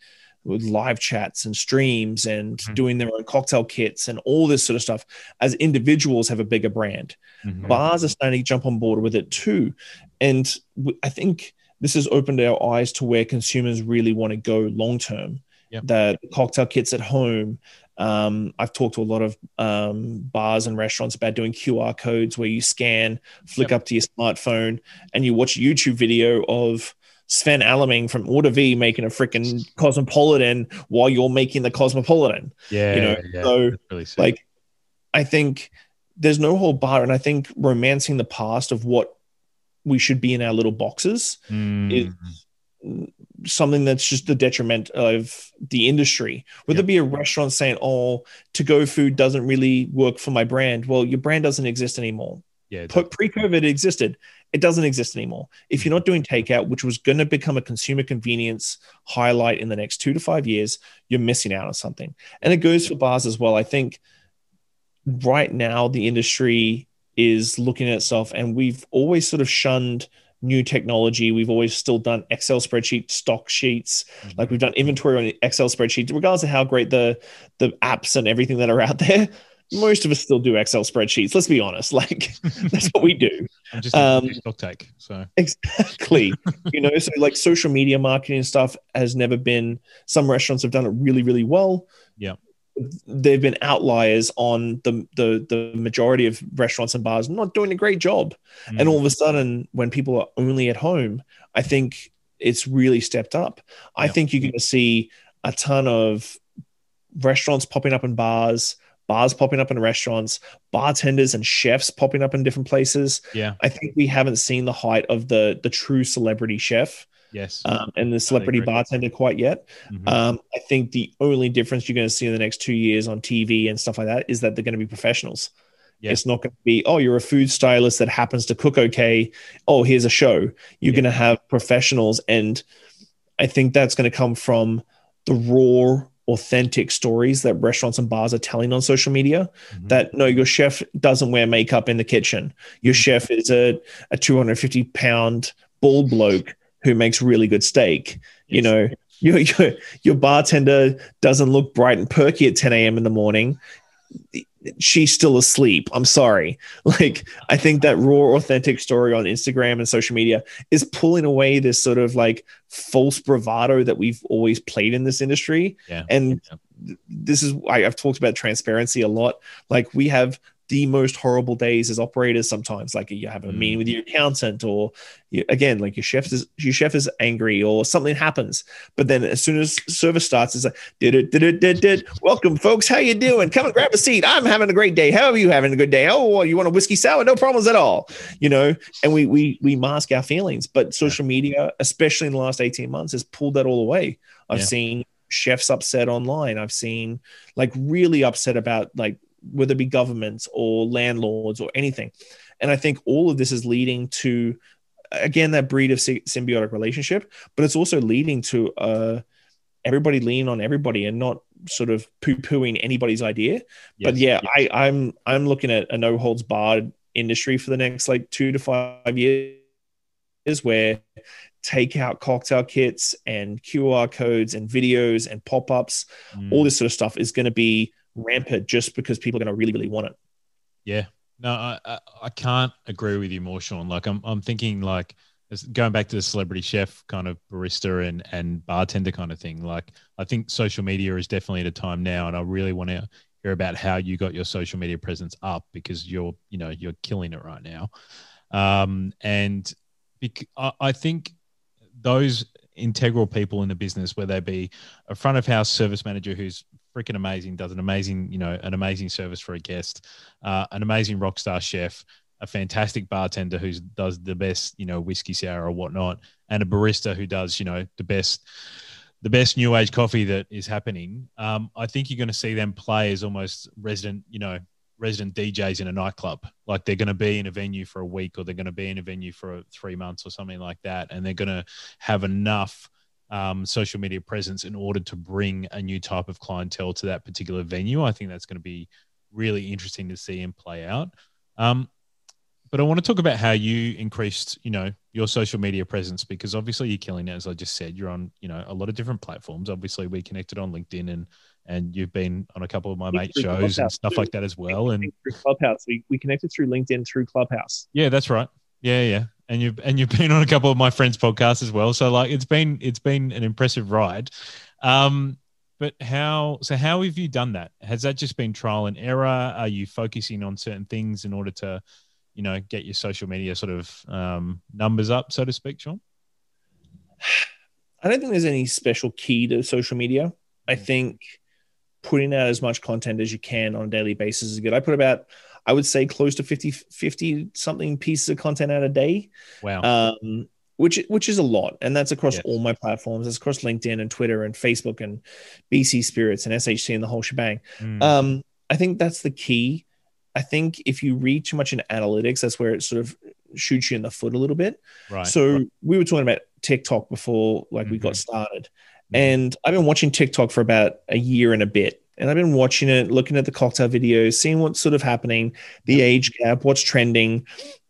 with live chats and streams and mm-hmm. doing their own cocktail kits and all this sort of stuff as individuals have a bigger brand mm-hmm. bars are starting to jump on board with it too and i think this has opened our eyes to where consumers really want to go long term yep. that cocktail kits at home um, I've talked to a lot of um, bars and restaurants about doing QR codes where you scan, flick yep. up to your smartphone, and you watch a YouTube video of Sven Almenning from Eau de Vie making a freaking Cosmopolitan while you're making the Cosmopolitan. Yeah. You know, yeah, so really like, I think there's no whole bar. And I think romancing the past of what we should be in our little boxes mm. is something that's just the detriment of the industry. Whether yep. it be a restaurant saying, oh, to go food doesn't really work for my brand. Well, your brand doesn't exist anymore. Yeah. Pre COVID, it existed. It doesn't exist anymore. If you're not doing takeout, which was going to become a consumer convenience highlight in the next two to five years, you're missing out on something. And it goes for bars as well. I think right now the industry is looking at itself, and we've always sort of shunned new technology. We've always still done Excel spreadsheet stock sheets. Mm-hmm. Like we've done inventory on Excel spreadsheets, regardless of how great the the apps and everything that are out there most of us still do Excel spreadsheets. Let's be honest. Like that's what we do. I'm just um, stock take. So exactly, you know, so like social media marketing stuff has never been. Some restaurants have done it really, really well. Yeah, they've been outliers on the the the majority of restaurants and bars not doing a great job. Mm. And all of a sudden, when people are only at home, I think it's really stepped up. I think you're going to see a ton of restaurants popping up in bars bars popping up in restaurants, bartenders and chefs popping up in different places. Yeah. I think we haven't seen the height of the the true celebrity chef. Yes. Um, and the celebrity bartender quite yet. Mm-hmm. Um, I think the only difference you're going to see in the next two years on TV and stuff like that is that they're going to be professionals. Yeah. It's not going to be, oh, you're a food stylist that happens to cook okay. Oh, here's a show. You're yeah. going to have professionals. And I think that's going to come from the raw authentic stories that restaurants and bars are telling on social media mm-hmm. that no your chef doesn't wear makeup in the kitchen your mm-hmm. chef is a, a 250 pound bald bloke who makes really good steak yes. you know your, your, your bartender doesn't look bright and perky at 10 a.m in the morning she's still asleep. I'm sorry. Like, I think that raw, authentic story on Instagram and social media is pulling away this sort of like false bravado that we've always played in this industry. Yeah. And yeah. this is, I, I've talked about transparency a lot. Like, we have the most horrible days as operators sometimes like you have a meeting mm. with your accountant or you, again like your chef is your chef is angry or something happens. But then as soon as service starts it's like did it did it did it welcome folks. How you doing? Come and grab a seat. I'm having a great day. How are you having a good day? Oh you want a whiskey sour? No problems at all. You know? And we we we mask our feelings. But social media especially in the last 18 months has pulled that all away i've yeah. seen chefs upset online. I've seen like really upset about like whether it be governments or landlords or anything. And I think all of this is leading to, again, that breed of symbiotic relationship, but it's also leading to uh, everybody leaning on everybody and not sort of poo pooing anybody's idea. Yes, but yeah, yes. I, I'm I'm looking at a no holds barred industry for the next like two to five years where takeout cocktail kits and QR codes and videos and pop ups, mm. all this sort of stuff is going to be rampant just because people are going to really, really want it. Yeah. No, I, I, I can't agree with you more, Shawn. Like I'm, I'm thinking like going back to the celebrity chef kind of barista and and bartender kind of thing. Like I think social media is definitely at a time now, and I really want to hear about how you got your social media presence up because you're you know you're killing it right now. Um, and bec- I, I think those integral people in the business, whether they be a front of house service manager who's freaking amazing, does an amazing, you know, an amazing service for a guest, uh, an amazing rock star chef, a fantastic bartender who does the best, you know, whiskey sour or whatnot, and a barista who does, you know, the best, the best new age coffee that is happening. Um, I think you're going to see them play as almost resident, you know, resident DJs in a nightclub. Like they're going to be in a venue for a week or they're going to be in a venue for three months or something like that. And they're going to have enough um, social media presence in order to bring a new type of clientele to that particular venue. I think that's going to be really interesting to see and play out. Um, but I want to talk about how you increased, you know, your social media presence because obviously you're killing it. As I just said, you're on, you know, a lot of different platforms. Obviously, we connected on LinkedIn and and you've been on a couple of my mate shows and stuff like that as well. And through Clubhouse. We, we connected through LinkedIn through Clubhouse. yeah, that's right. Yeah, yeah. And you've and you've been on a couple of my friends' podcasts as well. So like it's been it's been an impressive ride. Um, but how so how have you done that? Has that just been trial and error? Are you focusing on certain things in order to, you know, get your social media sort of um, numbers up, so to speak, Shawn? I don't think there's any special key to social media. I Mm. think putting out as much content as you can on a daily basis is good. I put about, I would say, close to 50, 50 something pieces of content out a day, Wow. um, which which is a lot, and that's across all my platforms. That's across LinkedIn and Twitter and Facebook and BC Spirits and SHC and the whole shebang. Mm, Um, I think that's the key. I think if you read too much in analytics, that's where it sort of shoots you in the foot a little bit. right. So right. we were talking about TikTok before, like we got Mhm. started, Mhm. and I've been watching TikTok for about a year and a bit, and I've been watching it, looking at the cocktail videos, seeing what's sort of happening, the age gap, what's trending,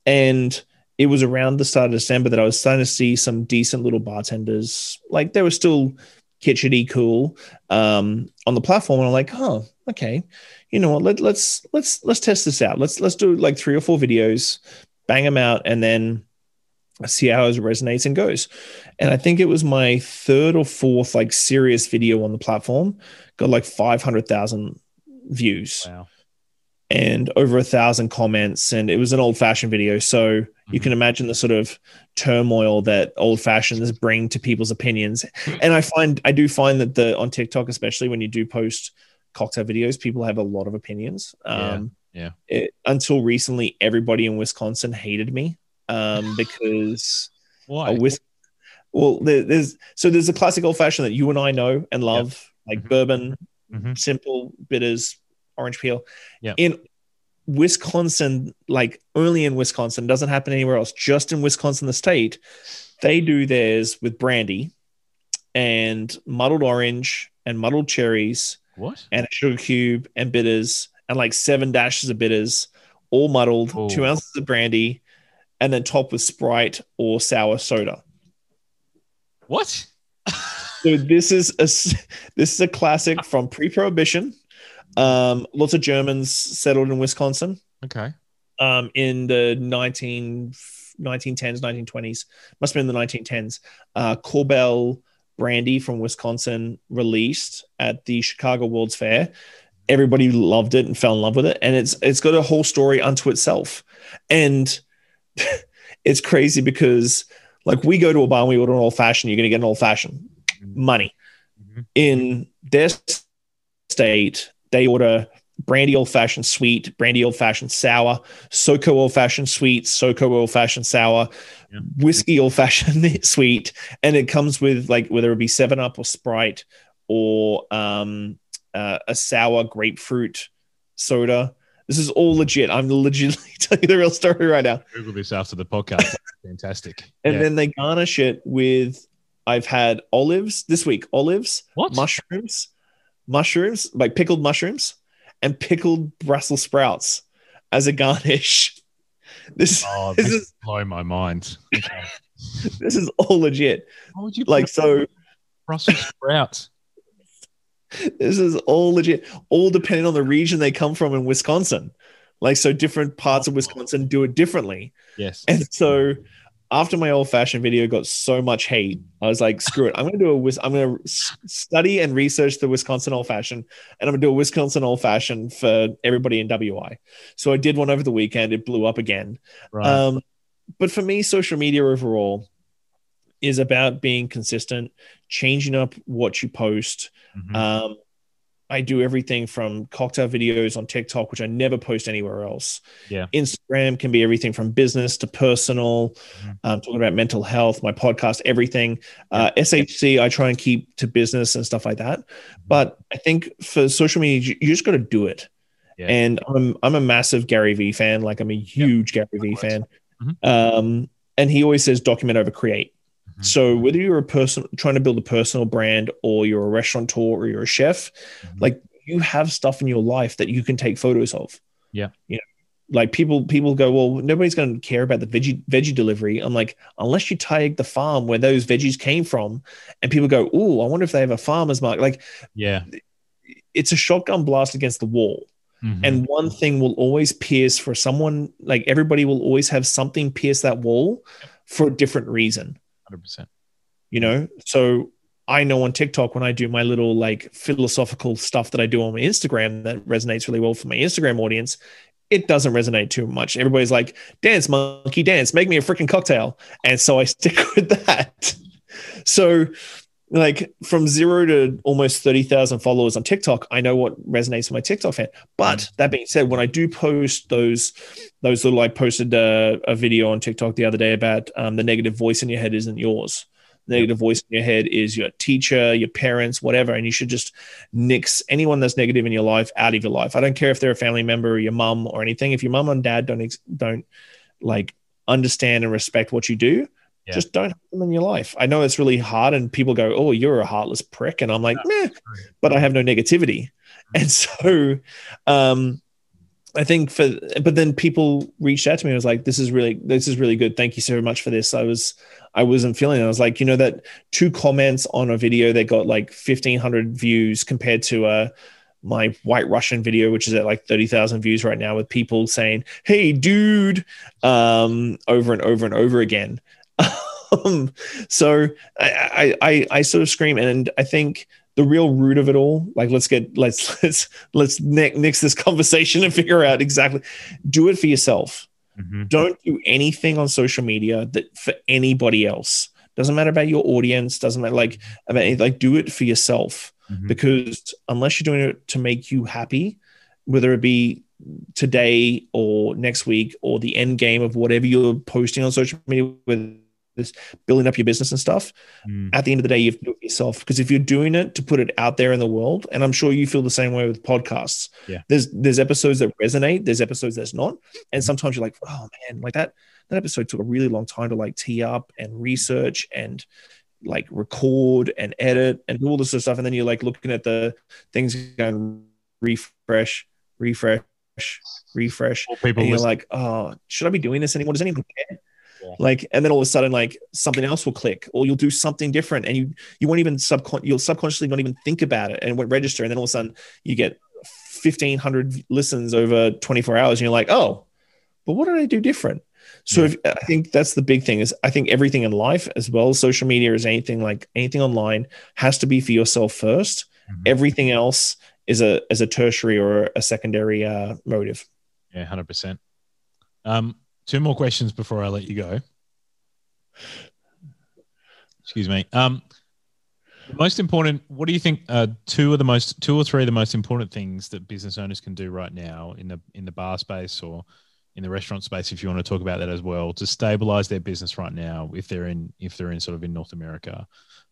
and it was around the start of December that I was starting to see some decent little bartenders, like they were still kitschety cool um, on the platform, and I'm like, oh, okay, you know what? Let, let's let's let's test this out. Let's let's do like three or four videos, bang them out, and then see how it resonates and goes. And I think it was my third or fourth like serious video on the platform, got like 500,000 views wow. and over a thousand comments. And it was an old fashioned video. So you Mhm. can imagine the sort of turmoil that old fashions bring to people's opinions. And I find, I do find that the, on TikTok, especially when you do post cocktail videos, people have a lot of opinions. Yeah, Um, yeah. it- until recently, everybody in Wisconsin hated me um, because Why? whis- well, there, there's so there's a classic old fashioned that you and I know and love, like Mhm. bourbon, Mhm. simple bitters, orange peel. Yeah. In Wisconsin, like only in Wisconsin, doesn't happen anywhere else. Just in Wisconsin, the state, they do theirs with brandy and muddled orange and muddled cherries What? and a sugar cube and bitters and like seven dashes of bitters, all muddled, Oh. two ounces of brandy, and then topped with Sprite or sour soda. What? So this is a this is a classic from pre-prohibition. Um, lots of Germans settled in Wisconsin okay. um, in the 19, 1910s, 1920s. Must have been the 1910s. Uh, Korbel brandy from Wisconsin released at the Chicago World's Fair. Everybody loved it and fell in love with it, and it's it's got a whole story unto itself. And it's crazy because like we go to a bar and we order an old fashioned, you're going to get an old fashioned money. Mhm. In their state, they order brandy old fashioned sweet, brandy old fashioned sour, SoCo old fashioned sweet, SoCo old fashioned sour, Yeah. whiskey old fashioned sweet, and it comes with like whether it be Seven Up or Sprite or um, uh, a sour grapefruit soda. This is all legit. I'm legitimately telling you the real story right now. Google this after the podcast. Fantastic. And Yeah. then they garnish it with. I've had olives this week. Olives, what? mushrooms, mushrooms, like pickled mushrooms, and pickled Brussels sprouts as a garnish. This oh, this this is blow my mind. Okay. this is all legit. Why would you Like so, Brussels sprouts? this is all legit. All depending on the region they come from in Wisconsin. Like so, different parts of Wisconsin do it differently. Yes. And so after my old fashioned video got so much hate, I was like, screw it. I'm going to do a, I'm going to study and research the Wisconsin old fashioned and I'm going to do a Wisconsin old fashioned for everybody in WI. So I did one over the weekend. It blew up again. Right. Um, but for me, social media overall is about being consistent, changing up what you post. Mhm. Um, I do everything from cocktail videos on TikTok, which I never post anywhere else. Yeah. Instagram can be everything from business to personal, Mhm. um, talking about mental health, my podcast, everything. Uh, SHC, I try and keep to business and stuff like that. Mm-hmm. But I think for social media, you, just got to do it. Yeah. And I'm, I'm a massive Gary Vee fan. Like I'm a huge Gary Vee fan. Mhm. Um, and he always says document over create. Mhm. So whether you're a person trying to build a personal brand or you're a restaurateur or you're a chef, Mhm. like you have stuff in your life that you can take photos of. Yeah. You know, like people people go, well, nobody's going to care about the veggie veggie delivery. I'm like, unless you tag the farm where those veggies came from, and people go, oh, I wonder if they have a farmer's market. Like yeah. it's a shotgun blast against the wall. Mhm. And one thing will always pierce for someone, like everybody will always have something pierce that wall for a different reason. 100%. you know so i know on tiktok when i do my little like philosophical stuff that i do on my instagram that resonates really well for my instagram audience it doesn't resonate too much. Everybody's like dance monkey dance make me a freaking cocktail. And so i stick with that. So like from zero to almost 30,000 followers on TikTok, I know what resonates with my TikTok fan. But that being said, when I do post those, those little, I posted a, a video on TikTok the other day about um, the negative voice in your head isn't yours. The negative voice in your head is your teacher, your parents, whatever. And you should just nix anyone that's negative in your life out of your life. I don't care if they're a family member or your mum or anything. If your mum and dad don't, don't like understand and respect what you do, Yeah. just don't have them in your life. I know it's really hard, and people go, "Oh, you're a heartless prick," and I'm like, "Meh," but I have no negativity, and so, um, I think for, but then people reached out to me. and was like, "This is really, this is really good. Thank you so much for this." I was, I wasn't feeling. It. I was like, you know, that two comments on a video that got like 1,500 views compared to uh my white Russian video, which is at like 30,000 views right now, with people saying, Hey, dude, um, over and over and over again. Um, so I, I, I, I sort of scream. And I think the real root of it all, like, let's get, let's, let's, let's nix this conversation and figure out exactly do it for yourself. Mhm. Don't do anything on social media that for anybody else. Doesn't matter about your audience. Doesn't matter like about anything. Like do it for yourself Mhm. because unless you're doing it to make you happy, whether it be today or next week or the end game of whatever you're posting on social media with building up your business and stuff, Mm. at the end of the day, you have to do it yourself. Because if you're doing it to put it out there in the world, and I'm sure you feel the same way with podcasts. Yeah. There's there's episodes that resonate, there's episodes that's not. And sometimes you're like, oh man, like that that episode took a really long time to like tee up and research and like record and edit and do all this sort of stuff. And then you're like looking at the things going refresh, refresh, refresh. People And you're listen- like, oh, should I be doing this anymore? Does anyone care? Yeah. Like, and then all of a sudden, like something else will click, or you'll do something different, and you you won't even subcon you'll subconsciously not even think about it, and won't register, and then all of a sudden you get fifteen hundred listens over twenty four hours, and you're like, oh, but what did I do different? So Yeah. if, I think that's the big thing is I think everything in life, as well as social media, is anything like anything online, has to be for yourself 1st Mhm. Everything else is a as a tertiary or a secondary uh, motive. Yeah, hundred percent. Um, two more questions before I let you go. Excuse me. Um, most important. What do you think? Uh, two of the most, two or three of the most important things that business owners can do right now in the in the bar space or in the restaurant space, if you want to talk about that as well, to stabilize their business right now, if they're in if they're in sort of in North America.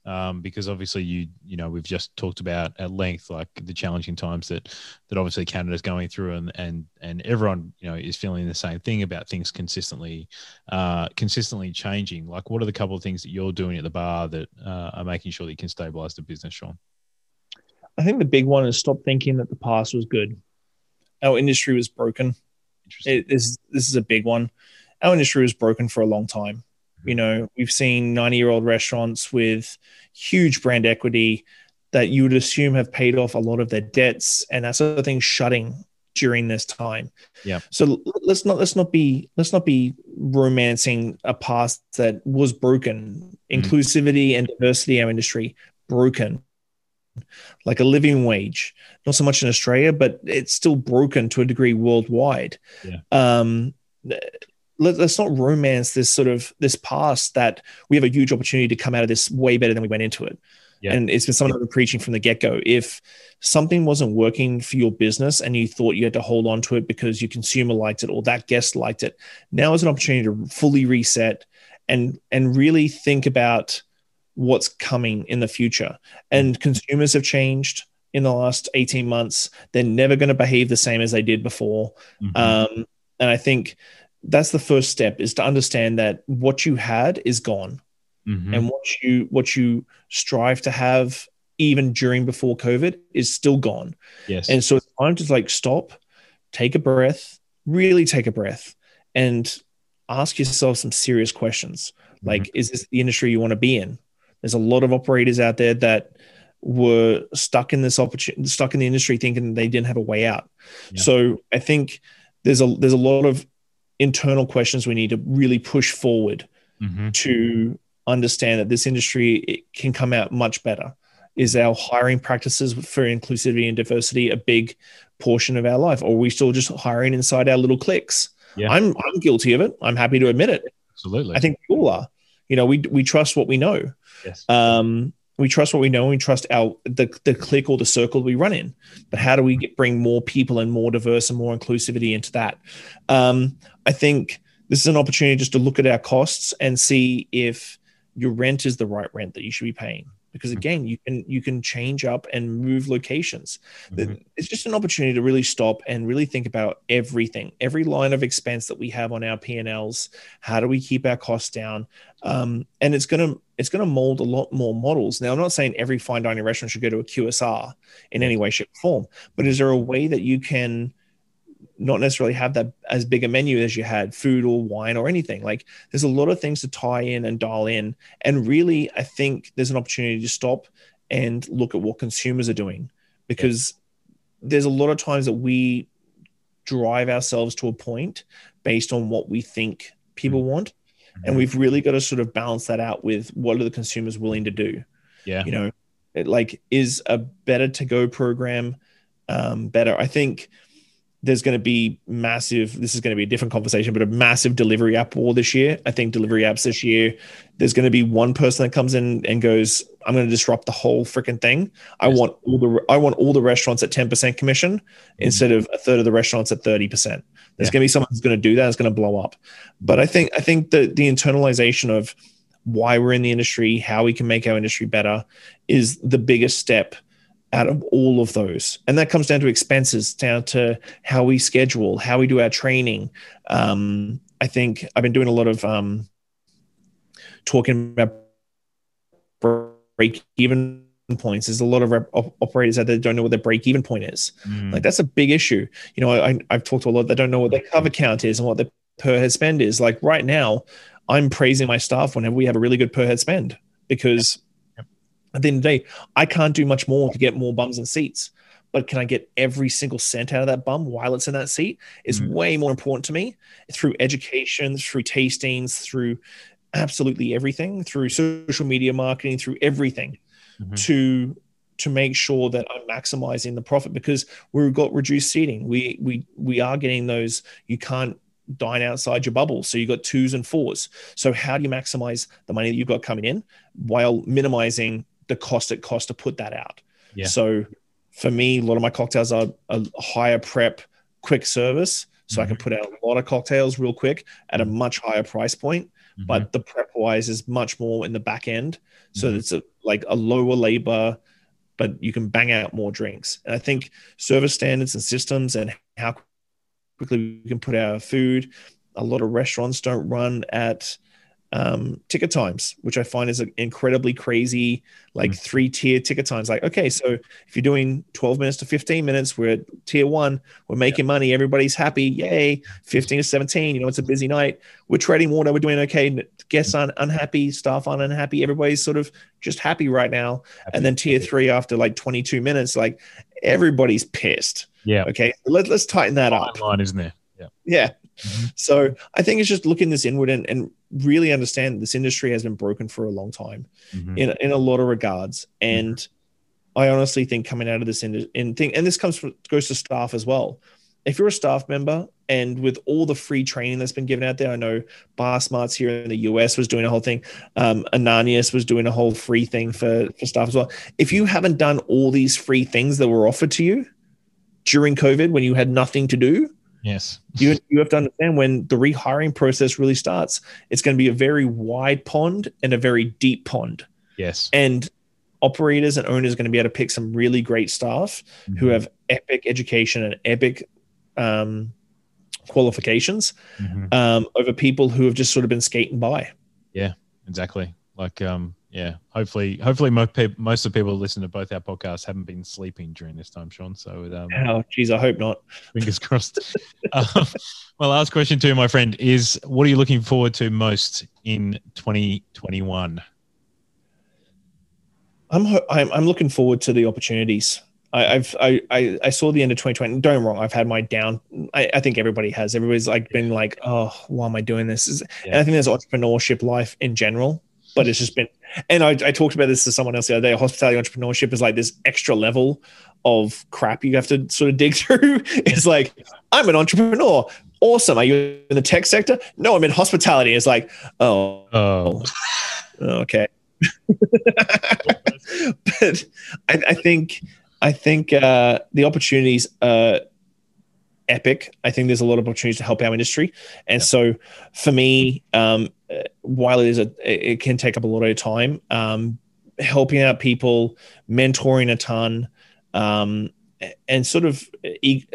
Um, because obviously you you know we've just talked about at length like the challenging times that that obviously Canada's going through and and and everyone you know is feeling the same thing about things consistently uh, consistently changing. Like, what are the couple of things that you're doing at the bar that uh, are making sure that you can stabilize the business, Shawn? I think the big one is stop thinking that the past was good. Our industry was broken. It, this this is a big one. Our industry was broken for a long time. You know, we've seen 90 year old restaurants with huge brand equity that you would assume have paid off a lot of their debts and that sort of thing shutting during this time. Yeah. So let's not let's not be let's not be romancing a past that was broken. Mm. Inclusivity and diversity in our industry broken. Like a living wage, not so much in Australia, but it's still broken to a degree worldwide. Yeah. Um, let, us not romance this sort of this past that we have a huge opportunity to come out of this way better than we went into it. Yeah. And it's been something I've been preaching from the get go. If something wasn't working for your business and you thought you had to hold on to it because your consumer liked it or that guest liked it, now is an opportunity to fully reset and and really think about what's coming in the future. And consumers have changed in the last 18 months. They're never going to behave the same as they did before. Mhm. Um, and I think that's the first step is to understand that what you had is gone Mhm. and what you what you strive to have even during before covid is still gone yes. and so it's time to like stop take a breath really take a breath and ask yourself some serious questions like is this the industry you want to be in there's a lot of operators out there that were stuck in this opportunity stuck in the industry thinking they didn't have a way out Yeah. so i think there's a there's a lot of internal questions we need to really push forward Mhm. to understand that this industry it can come out much better. Is our hiring practices for inclusivity and diversity a big portion of our life, or are we still just hiring inside our little cliques? Yeah. I'm I'm guilty of it. I'm happy to admit it. Absolutely. I think we all are. You know, we we trust what we know. Yes. Um, we trust what we know. We trust our the the clique or the circle we run in. But how do we get, bring more people and more diverse and more inclusivity into that? Um, I think this is an opportunity just to look at our costs and see if your rent is the right rent that you should be paying. Because again, you can you can change up and move locations. Mhm. It's just an opportunity to really stop and really think about everything, every line of expense that we have on our P and Ls. How do we keep our costs down? Um, and it's gonna it's gonna mold a lot more models. Now, I'm not saying every fine dining restaurant should go to a QSR in any way, shape, or form, but is there a way that you can not necessarily have that as big a menu as you had food or wine or anything. Like there's a lot of things to tie in and dial in. And really i think there's an opportunity to stop and look at what consumers are doing because there's a lot of times that we drive ourselves to a point based on what we think people want. And we've really got to sort of balance that out with what are the consumers willing to do. Yeah. you know it, like is a better to go program um, better? I think there's going to be massive this is going to be a different conversation but a massive delivery app war this year. I think delivery apps this year there's going to be one person that comes in and goes i'm going to disrupt the whole freaking thing. I want all the i want all the restaurants at 10% commission instead of a third of the restaurants at 30% there's Yeah. going to be someone who's going to do that it's going to blow up. But i think i think the the internalization of why we're in the industry how we can make our industry better is the biggest step out of all of those and that comes down to expenses down to how we schedule how we do our training um, i think i've been doing a lot of um, talking about break even points there's a lot of op- operators out there that don't know what their break even point is Mm. like that's a big issue. You know, I, I've talked to a lot that don't know what their cover count is and what their per head spend is. Like right now, I'm praising my staff whenever we have a really good per head spend because. At the end of the day, I can't do much more to get more bums and seats. But can I get every single cent out of that bum while it's in that seat? Is Mhm. way more important to me through education, through tastings, through absolutely everything, through social media marketing, through everything Mhm. to to make sure that I'm maximizing the profit because we've got reduced seating. We we we are getting those. You can't dine outside your bubble, so you've got twos and fours. So how do you maximize the money that you've got coming in while minimizing the cost it costs to put that out? Yeah. So for me, a lot of my cocktails are a higher prep, quick service. So I can put out a lot of cocktails real quick at a much higher price point Mhm. but the prep wise is much more in the back end. So Mhm. it's a, like a lower labor, but you can bang out more drinks. And I think service standards and systems and how quickly we can put our food. A lot of restaurants don't run at um, ticket times, which I find is an incredibly crazy, like Mm. three tier ticket times. Like, okay, so if you're doing 12 minutes to 15 minutes, we're at tier one, we're making money, everybody's happy, yay. 15 to 17, you know, it's a busy night. We're trading water, we're doing okay. Guests aren't unhappy, staff aren't unhappy, everybody's sort of just happy right now. And then tier three, after like 22 minutes, like everybody's pissed. Yeah. Okay. Let, let's tighten that Fine up. line, isn't there? Yeah. Yeah. Mhm. So I think it's just looking this inward and, and really understand this industry has been broken for a long time Mhm. in, in a lot of regards. And I honestly think coming out of this in, in thing, and this comes from, goes to staff as well. If you're a staff member and with all the free training that's been given out there, I know BarSmarts here in the US was doing a whole thing. Um, Ananias was doing a whole free thing for, for staff as well. If you haven't done all these free things that were offered to you during COVID when you had nothing to do, Yes. you, you have to understand when the rehiring process really starts, it's going to be a very wide pond and a very deep pond. Yes. And operators and owners are going to be able to pick some really great staff who Mhm. have epic education and epic um, qualifications Mhm. um, over people who have just sort of been skating by. Yeah, exactly. Like, um, yeah. Hopefully, hopefully, most people, most of the people who listen to both our podcasts haven't been sleeping during this time, Shawn. So, um, Oh, geez, I hope not. fingers crossed. um, my last question to you, my friend, is: What are you looking forward to most in 2021? I'm ho- I'm, I'm looking forward to the opportunities. I, I've I, I I saw the end of 2020. Don't get me wrong. I've had my down. I, I think everybody has. Everybody's like been like, oh, why am I doing this? Is- And I think there's entrepreneurship life in general, but it's just been. And I, I talked about this to someone else the other day. Hospitality entrepreneurship is like this extra level of crap you have to sort of dig through. it's like I'm an entrepreneur. Awesome. Are you in the tech sector? No, I'm in hospitality. It's like, oh, Oh, okay. but I, I think I think uh, the opportunities are epic. I think there's a lot of opportunities to help our industry, and Yeah. so for me, um, uh, while it is a, it can take up a lot of time. Um, helping out people, mentoring a ton, um, and sort of e-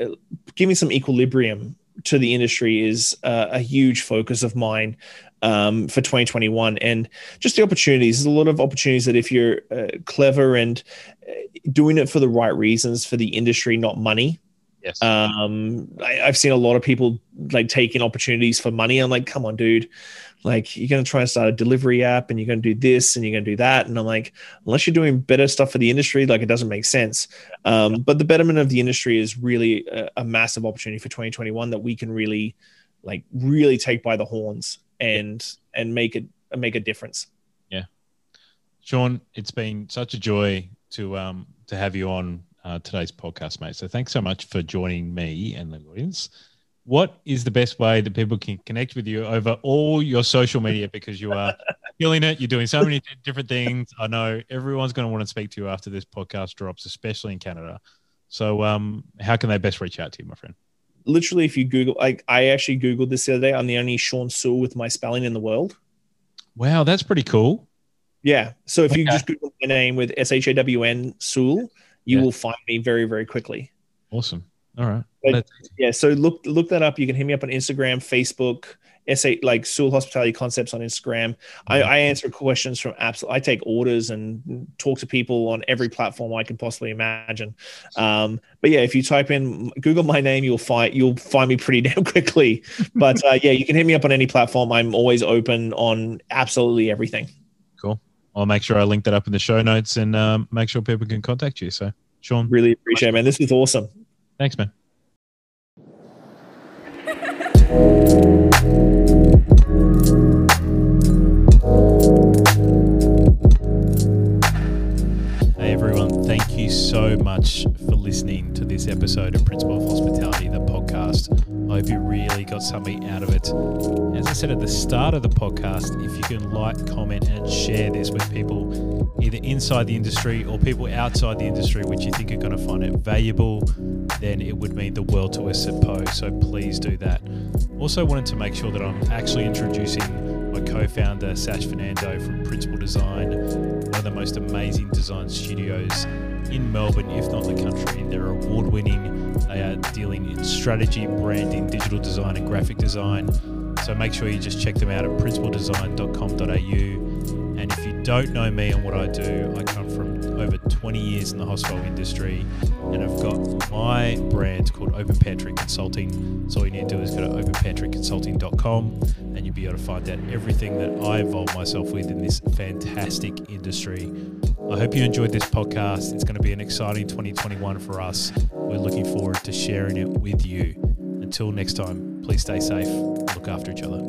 giving some equilibrium to the industry is uh, a huge focus of mine um, for 2021 and just the opportunities there's a lot of opportunities that if you're uh, clever and uh, doing it for the right reasons for the industry not money yes. um I, i've seen a lot of people like taking opportunities for money. I'm like come on dude. Like you're going to try and start a delivery app and you're going to do this and you're going to do that. And i'm like unless you're doing better stuff for the industry like it doesn't make sense. Um, but the betterment of the industry is really a, a massive opportunity for 2021 that we can really like really take by the horns and and make it make a difference. Yeah. Shawn, it's been such a joy to um to have you on uh, today's podcast, mate. So thanks so much for joining me and the audience. What is the best way that people can connect with you over all your social media? Because you are killing it. You're doing so many different things. I know everyone's going to want to speak to you after this podcast drops, especially in Canada. So, um, how can they best reach out to you, my friend? literally if you google like i actually googled this the other day i'm the only shawn soole with my spelling in the world Wow, that's pretty cool. yeah so if you just google my name with s-h-a-w-n Soole you Yeah. will find me very very quickly Awesome. All right. But- yeah so look look that up you can hit me up on instagram facebook sa like Soole hospitality concepts on instagram I, I answer questions from apps i take orders and talk to people on every platform i can possibly imagine um, but yeah if you type in google my name you'll find you'll find me pretty damn quickly but uh, yeah you can hit me up on any platform i'm always open on absolutely everything. I'll make sure I link that up in the show notes and um, make sure people can contact you. So, Shawn, really appreciate it man this is awesome thanks, man. so much for listening to this episode of Principal of Hospitality, the podcast. I hope you really got something out of it. As I said at the start of the podcast, if you can like, comment, and share this with people either inside the industry or people outside the industry which you think are going to find it valuable, then it would mean the world to us POH. So please do that. Also, wanted to make sure that I'm actually introducing my co-founder Sash Fernando from Principal Design, one of the most amazing design studios in Melbourne, if not the country. They're award-winning. They are dealing in strategy, branding, digital design, and graphic design. So make sure you just check them out at principaldesign.com.au. And if you don't know me and what I do, I come from over 20 years in the hospital industry, and I've got my brand called Open Pantry Consulting. So all you need to do is go to openpantryconsulting.com, and you'll be able to find out everything that I involve myself with in this fantastic industry. I hope you enjoyed this podcast. It's going to be an exciting 2021 for us. We're looking forward to sharing it with you. Until next time, please stay safe, look after each other.